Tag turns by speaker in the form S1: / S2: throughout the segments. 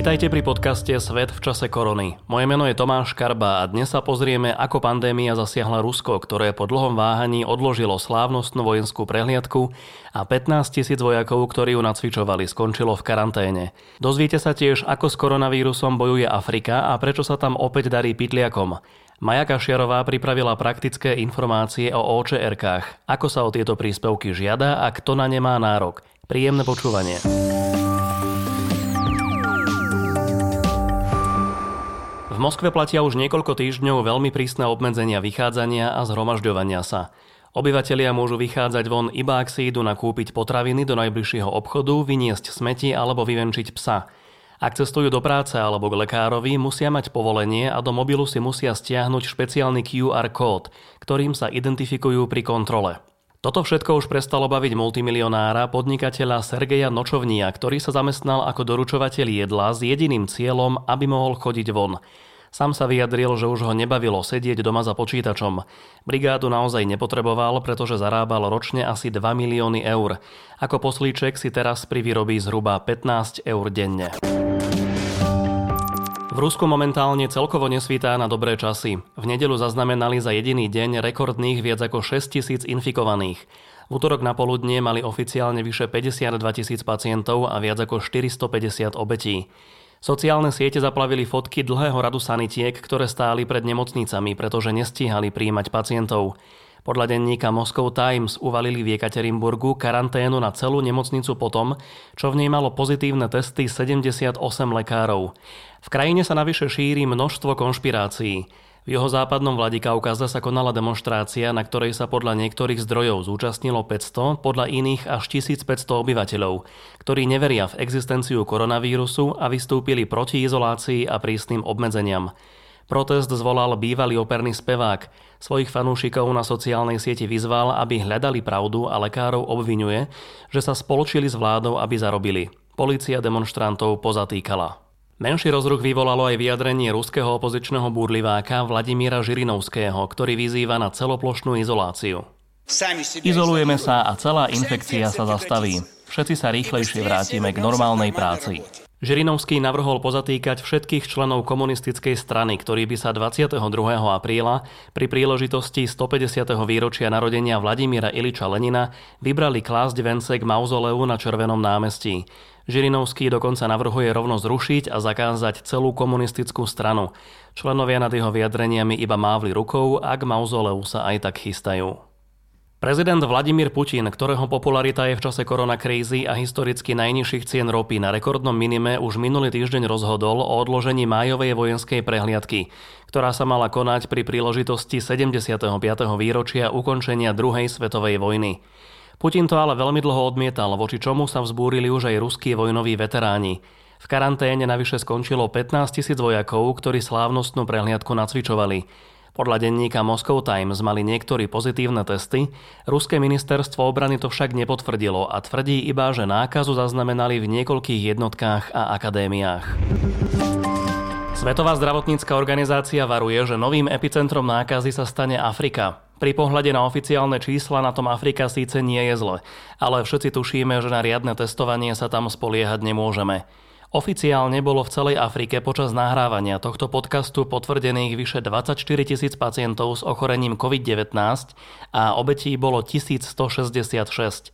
S1: Vítajte pri podcaste Svet v čase korony. Moje meno je Tomáš Karba a dnes sa pozrieme, ako pandémia zasiahla Rusko, ktoré po dlhom váhaní odložilo slávnostnú vojenskú prehliadku a 15 tisíc vojakov, ktorí ju nacvičovali, skončilo v karanténe. Dozviete sa tiež, ako s koronavírusom bojuje Afrika a prečo sa tam opäť darí pytliakom. Maja Kašiarová pripravila praktické informácie o OČR-kách, ako sa o tieto príspevky žiada a kto na ne má nárok. Príjemné počúvanie. V Moskve platia už niekoľko týždňov veľmi prísne obmedzenia vychádzania a zhromažďovania sa. Obyvatelia môžu vychádzať von iba ak si idú nakúpiť potraviny do najbližšieho obchodu, vyniesť smeti alebo vyvenčiť psa. Ak cestujú do práce alebo k lekárovi, musia mať povolenie a do mobilu si musia stiahnuť špeciálny QR kód, ktorým sa identifikujú pri kontrole. Toto všetko už prestalo baviť multimilionára, podnikateľa Sergeja Nočovnia, ktorý sa zamestnal ako doručovateľ jedla s jediným cieľom, aby mohol chodiť von. Sám sa vyjadril, že už ho nebavilo sedieť doma za počítačom. Brigádu naozaj nepotreboval, pretože zarábal ročne asi 2 milióny eur. Ako poslíček si teraz privyrobí zhruba 15 eur denne. V Rusku momentálne celkovo nesvítá na dobré časy. V nedelu zaznamenali za jediný deň rekordných viac ako 6 tisíc infikovaných. V útorok na poludnie mali oficiálne vyše 52 tisíc pacientov a viac ako 450 obetí. Sociálne siete zaplavili fotky dlhého radu sanitiek, ktoré stáli pred nemocnicami, pretože nestíhali príjmať pacientov. Podľa denníka Moscow Times uvalili v Jekaterinburgu karanténu na celú nemocnicu potom, čo v nej malo pozitívne testy 78 lekárov. V krajine sa navyše šíri množstvo konšpirácií. V jeho západnom Vladikaukaze sa konala demonstrácia, na ktorej sa podľa niektorých zdrojov zúčastnilo 500, podľa iných až 1500 obyvateľov, ktorí neveria v existenciu koronavírusu a vystúpili proti izolácii a prísnym obmedzeniam. Protest zvolal bývalý operný spevák. Svojich fanúšikov na sociálnej sieti vyzval, aby hľadali pravdu a lekárov obvinuje, že sa spoločili s vládou, aby zarobili. Polícia demonstrantov pozatýkala. Menší rozruch vyvolalo aj vyjadrenie ruského opozičného búrliváka Vladimíra Žirinovského, ktorý vyzýva na celoplošnú izoláciu. Izolujeme sa a celá infekcia sa zastaví. Všetci sa rýchlejšie vrátime k normálnej práci. Žirinovský navrhol pozatýkať všetkých členov komunistickej strany, ktorí by sa 22. apríla pri príležitosti 150. výročia narodenia Vladimíra Iliča Lenina vybrali klásť vence k mauzoleu na Červenom námestí. Žirinovský dokonca navrhuje rovno zrušiť a zakázať celú komunistickú stranu. Členovia nad jeho vyjadreniami iba mávli rukou a k mauzoleu sa aj tak chystajú. Prezident Vladimír Putin, ktorého popularita je v čase koronakrízy a historicky najnižších cien ropy na rekordnom minime už minulý týždeň rozhodol o odložení májovej vojenskej prehliadky, ktorá sa mala konať pri príležitosti 75. výročia ukončenia druhej svetovej vojny. Putin to ale veľmi dlho odmietal, voči čomu sa vzbúrili už aj ruskí vojnoví veteráni. V karanténe navyše skončilo 15 tisíc vojakov, ktorí slávnostnú prehliadku nacvičovali. Podľa denníka Moscow Times mali niektorí pozitívne testy, ruské ministerstvo obrany to však nepotvrdilo a tvrdí iba, že nákazu zaznamenali v niekoľkých jednotkách a akadémiách. Svetová zdravotnícka organizácia varuje, že novým epicentrom nákazy sa stane Afrika. Pri pohľade na oficiálne čísla na tom Afrika síce nie je zle, ale všetci tušíme, že na riadne testovanie sa tam spoliehať nemôžeme. Oficiálne bolo v celej Afrike počas nahrávania tohto podcastu potvrdených vyše 24 tisíc pacientov s ochorením COVID-19 a obetí bolo 1166.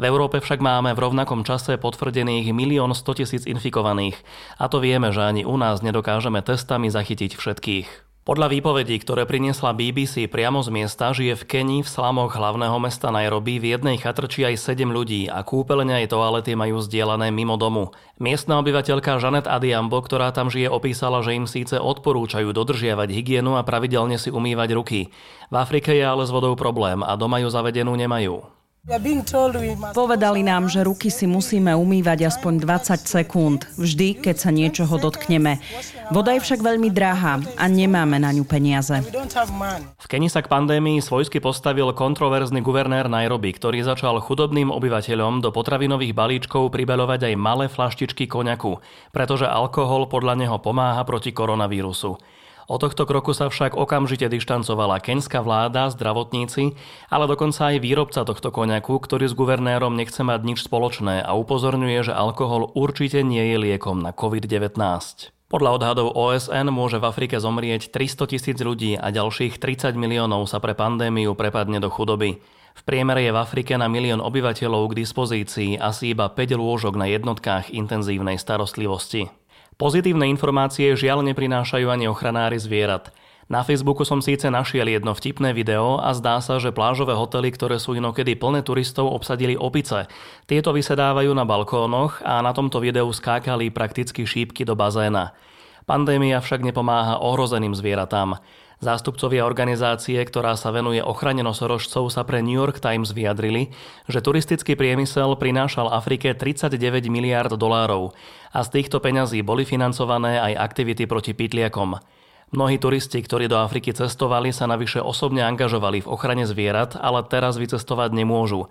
S1: V Európe však máme v rovnakom čase potvrdených 1 100 tisíc infikovaných a to vieme, že ani u nás nedokážeme testami zachytiť všetkých. Podľa výpovedí, ktoré priniesla BBC priamo z miesta, žije v Keni v slamoch hlavného mesta Nairobi v jednej chatrči aj 7 ľudí a kúpeľne aj toalety majú zdieľané mimo domu. Miestna obyvateľka Janet Adiambo, ktorá tam žije, opísala, že im síce odporúčajú dodržiavať hygienu a pravidelne si umývať ruky. V Afrike je ale s vodou problém a doma ju zavedenú nemajú.
S2: Povedali nám, že ruky si musíme umývať aspoň 20 sekúnd, vždy, keď sa niečoho dotkneme. Voda je však veľmi drahá a nemáme na ňu peniaze.
S1: V Keni sa k pandémii svojsky postavil kontroverzný guvernér Nairobi, ktorý začal chudobným obyvateľom do potravinových balíčkov pribeľovať aj malé flaštičky koňaku, pretože alkohol podľa neho pomáha proti koronavírusu. O tohto kroku sa však okamžite dištancovala keňská vláda, zdravotníci, ale dokonca aj výrobca tohto koniaku, ktorý s guvernérom nechce mať nič spoločné a upozorňuje, že alkohol určite nie je liekom na COVID-19. Podľa odhadov OSN môže v Afrike zomrieť 300 tisíc ľudí a ďalších 30 miliónov sa pre pandémiu prepadne do chudoby. V priemere je v Afrike na milión obyvateľov k dispozícii asi iba 5 lôžok na jednotkách intenzívnej starostlivosti. Pozitívne informácie žiaľ neprinášajú ani ochranári zvierat. Na Facebooku som síce našiel jedno vtipné video a zdá sa, že plážové hotely, ktoré sú inokedy plné turistov, obsadili opice. Tieto vysedávajú na balkónoch a na tomto videu skákali prakticky šípky do bazéna. Pandémia však nepomáha ohrozeným zvieratám. Zástupcovia organizácie, ktorá sa venuje ochrane nosorožcov, sa pre New York Times vyjadrili, že turistický priemysel prinášal Afrike 39 miliárd dolárov a z týchto peňazí boli financované aj aktivity proti pytliakom. Mnohí turisti, ktorí do Afriky cestovali, sa navyše osobne angažovali v ochrane zvierat, ale teraz vycestovať nemôžu.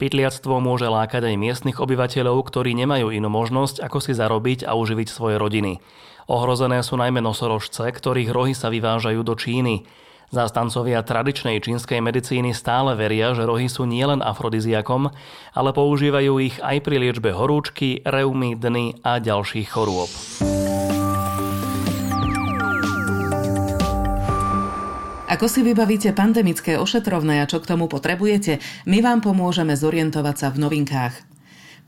S1: Pytliactvo môže lákať aj miestnych obyvateľov, ktorí nemajú inú možnosť, ako si zarobiť a uživiť svoje rodiny. Ohrozené sú najmä nosorožce, ktorých rohy sa vyvážajú do Číny. Zástancovia tradičnej čínskej medicíny stále veria, že rohy sú nielen afrodiziakom, ale používajú ich aj pri liečbe horúčky, reumy, dny a ďalších chorôb.
S2: Ako si vybavíte pandemické ošetrovné a čo k tomu potrebujete, my vám pomôžeme zorientovať sa v novinkách.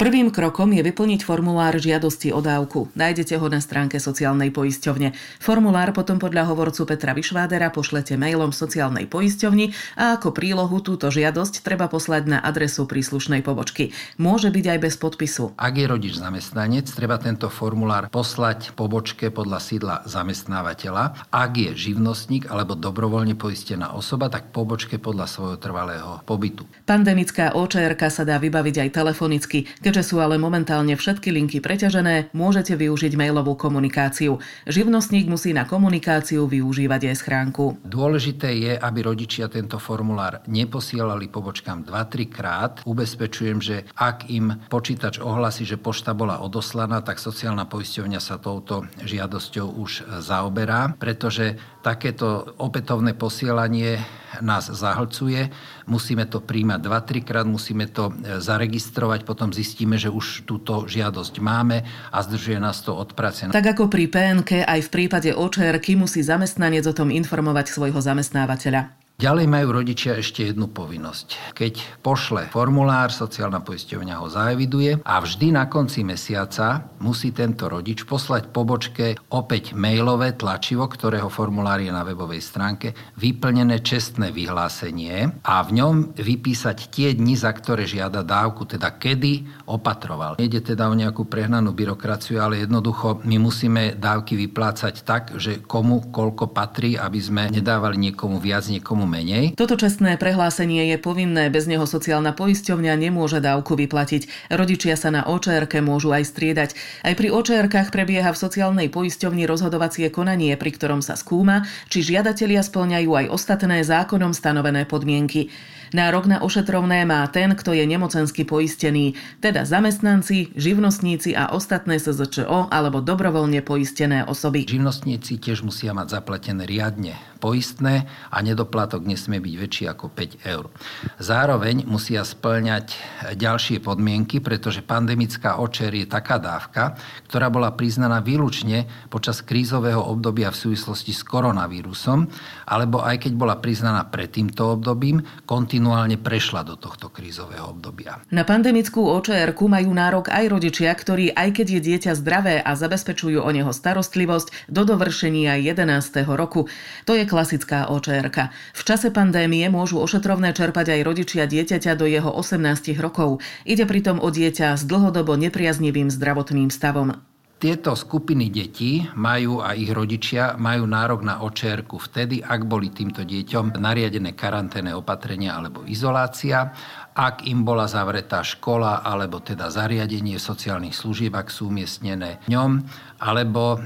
S2: Prvým krokom je vyplniť formulár žiadosti o dávku. Nájdete ho na stránke sociálnej poisťovne. Formulár potom podľa hovorcu Petra Vyšvádera pošlete mailom sociálnej poisťovni a ako prílohu túto žiadosť treba poslať na adresu príslušnej pobočky. Môže byť aj bez podpisu.
S3: Ak je rodič zamestnanec, treba tento formulár poslať pobočke podľa sídla zamestnávateľa. Ak je živnostník alebo dobrovoľne poistená osoba, tak pobočke podľa svojho trvalého pobytu.
S2: Pandemická OČR sa dá vybaviť aj telefonicky. Keďže sú ale momentálne všetky linky preťažené, môžete využiť mailovú komunikáciu. Živnostník musí na komunikáciu využívať aj schránku.
S3: Dôležité je, aby rodičia tento formulár neposielali pobočkám 2-3 krát. Ubezpečujem, že ak im počítač ohlasí, že pošta bola odoslaná, tak sociálna poisťovňa sa touto žiadosťou už zaoberá, pretože takéto opätovné posielanie nás zahlcuje. Musíme to príjmať 2-3 krát, musíme to zaregistrovať, potom zistíme, že už túto žiadosť máme a zdržuje nás to od práce.
S2: Tak ako pri PNK, aj v prípade očr musí zamestnanec o tom informovať svojho zamestnávateľa.
S3: Ďalej majú rodičia ešte jednu povinnosť. Keď pošle formulár, sociálna poisťovňa ho zaeviduje a vždy na konci mesiaca musí tento rodič poslať pobočke opäť mailové tlačivo, ktorého formulár je na webovej stránke, vyplnené čestné vyhlásenie a v ňom vypísať tie dni, za ktoré žiada dávku, teda kedy opatroval. Nejde teda o nejakú prehnanú byrokraciu, ale jednoducho my musíme dávky vyplácať tak, že komu koľko patrí, aby sme nedávali niekomu viac, niekomu menej.
S2: Toto čestné prehlásenie je povinné, bez neho sociálna poisťovňa nemôže dávku vyplatiť. Rodičia sa na očr môžu aj striedať. Aj pri očr prebieha v sociálnej poisťovni rozhodovacie konanie, pri ktorom sa skúma, či žiadatelia splňajú aj ostatné zákonom stanovené podmienky. Nárok na ošetrovné má ten, kto je nemocensky poistený, teda zamestnanci, živnostníci a ostatné SZČO alebo dobrovoľne poistené osoby.
S3: Živnostníci tiež musia mať zaplatené riadne poistné a nedoplatok nesmie byť väčší ako 5 eur. Zároveň musia splňať ďalšie podmienky, pretože pandemická očer je taká dávka, ktorá bola priznaná výlučne počas krízového obdobia v súvislosti s koronavírusom, alebo aj keď bola priznaná pred týmto obdobím, kontinuálne prešla do tohto krízového obdobia.
S2: Na pandemickú očr majú nárok aj rodičia, ktorí aj keď je dieťa zdravé a zabezpečujú o neho starostlivosť do dovršenia 11. roku. To je klasická očr V čase pandémie môžu ošetrovné čerpať aj rodičia dieťaťa do jeho 18 rokov. Ide pritom o dieťa s dlhodobo nepriaznivým zdravotným stavom.
S3: Tieto skupiny detí majú a ich rodičia majú nárok na očerku vtedy, ak boli týmto deťom nariadené karanténne opatrenia alebo izolácia, ak im bola zavretá škola alebo teda zariadenie sociálnych služieb, ak sú umiestnené ňom, alebo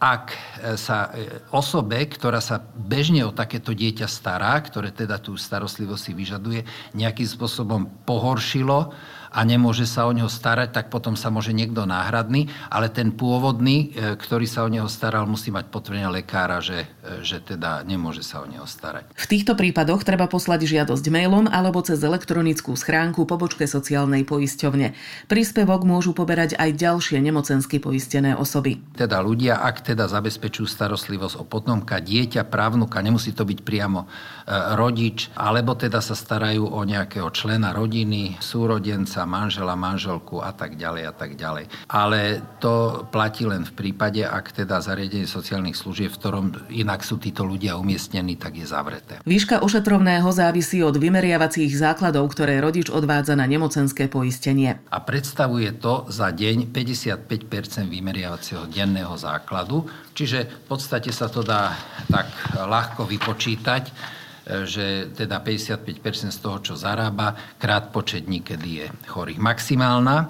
S3: ak sa e, osobe, ktorá sa bežne o takéto dieťa stará, ktoré teda tú starostlivosť si vyžaduje, nejakým spôsobom pohoršilo a nemôže sa o neho starať, tak potom sa môže niekto náhradný, ale ten pôvodný, e, ktorý sa o neho staral, musí mať potvrdenie lekára, že, e, že teda nemôže sa o neho starať.
S2: V týchto prípadoch treba poslať žiadosť mailom alebo cez elektronickú schránku pobočke sociálnej poisťovne. Príspevok môžu poberať aj ďalšie nemocensky poistené osoby.
S3: Teda ľudia, ak teda zabezpečujú starostlivosť o potomka, dieťa, právnuka, nemusí to byť priamo e, rodič, alebo teda sa starajú o nejakého člena rodiny, súrodenca, manžela, manželku a tak ďalej a tak ďalej. Ale to platí len v prípade, ak teda zariadenie sociálnych služieb, v ktorom inak sú títo ľudia umiestnení, tak je zavreté.
S2: Výška ošetrovného závisí od vymeriavacích základov, ktoré rodič odvádza na nemocenské poistenie.
S3: A predstavuje to za deň 55% vymeriavacieho denného základu, čiže v podstate sa to dá tak ľahko vypočítať, že teda 55% z toho, čo zarába, krát počet dní, kedy je chorý. Maximálna e,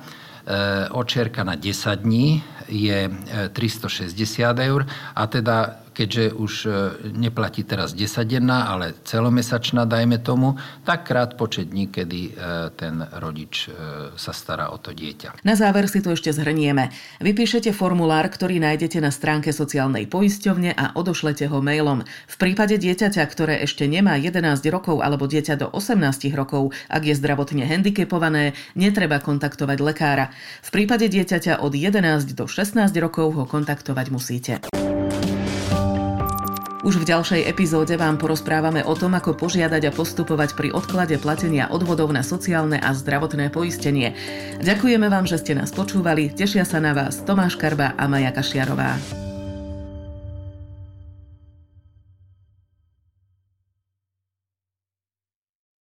S3: očerka na 10 dní je 360 e, eur a teda keďže už e, neplatí teraz 10 denná, ale celomesačná, dajme tomu, tak krát počet dní, kedy e, ten rodič e, sa stará o to dieťa.
S2: Na záver si to ešte zhrnieme. Vypíšete formulár, ktorý nájdete na stránke sociálnej poisťovne a odošlete ho mailom. V prípade dieťaťa, ktoré ešte nemá 11 rokov alebo dieťa do 18 rokov, ak je zdravotne handicapované, netreba kontaktovať lekára. V prípade dieťaťa od 11 do 16 rokov ho kontaktovať musíte. Už v ďalšej epizóde vám porozprávame o tom, ako požiadať a postupovať pri odklade platenia odvodov na sociálne a zdravotné poistenie. Ďakujeme vám, že ste nás počúvali, tešia sa na vás Tomáš Karba a Maja Kašiarová.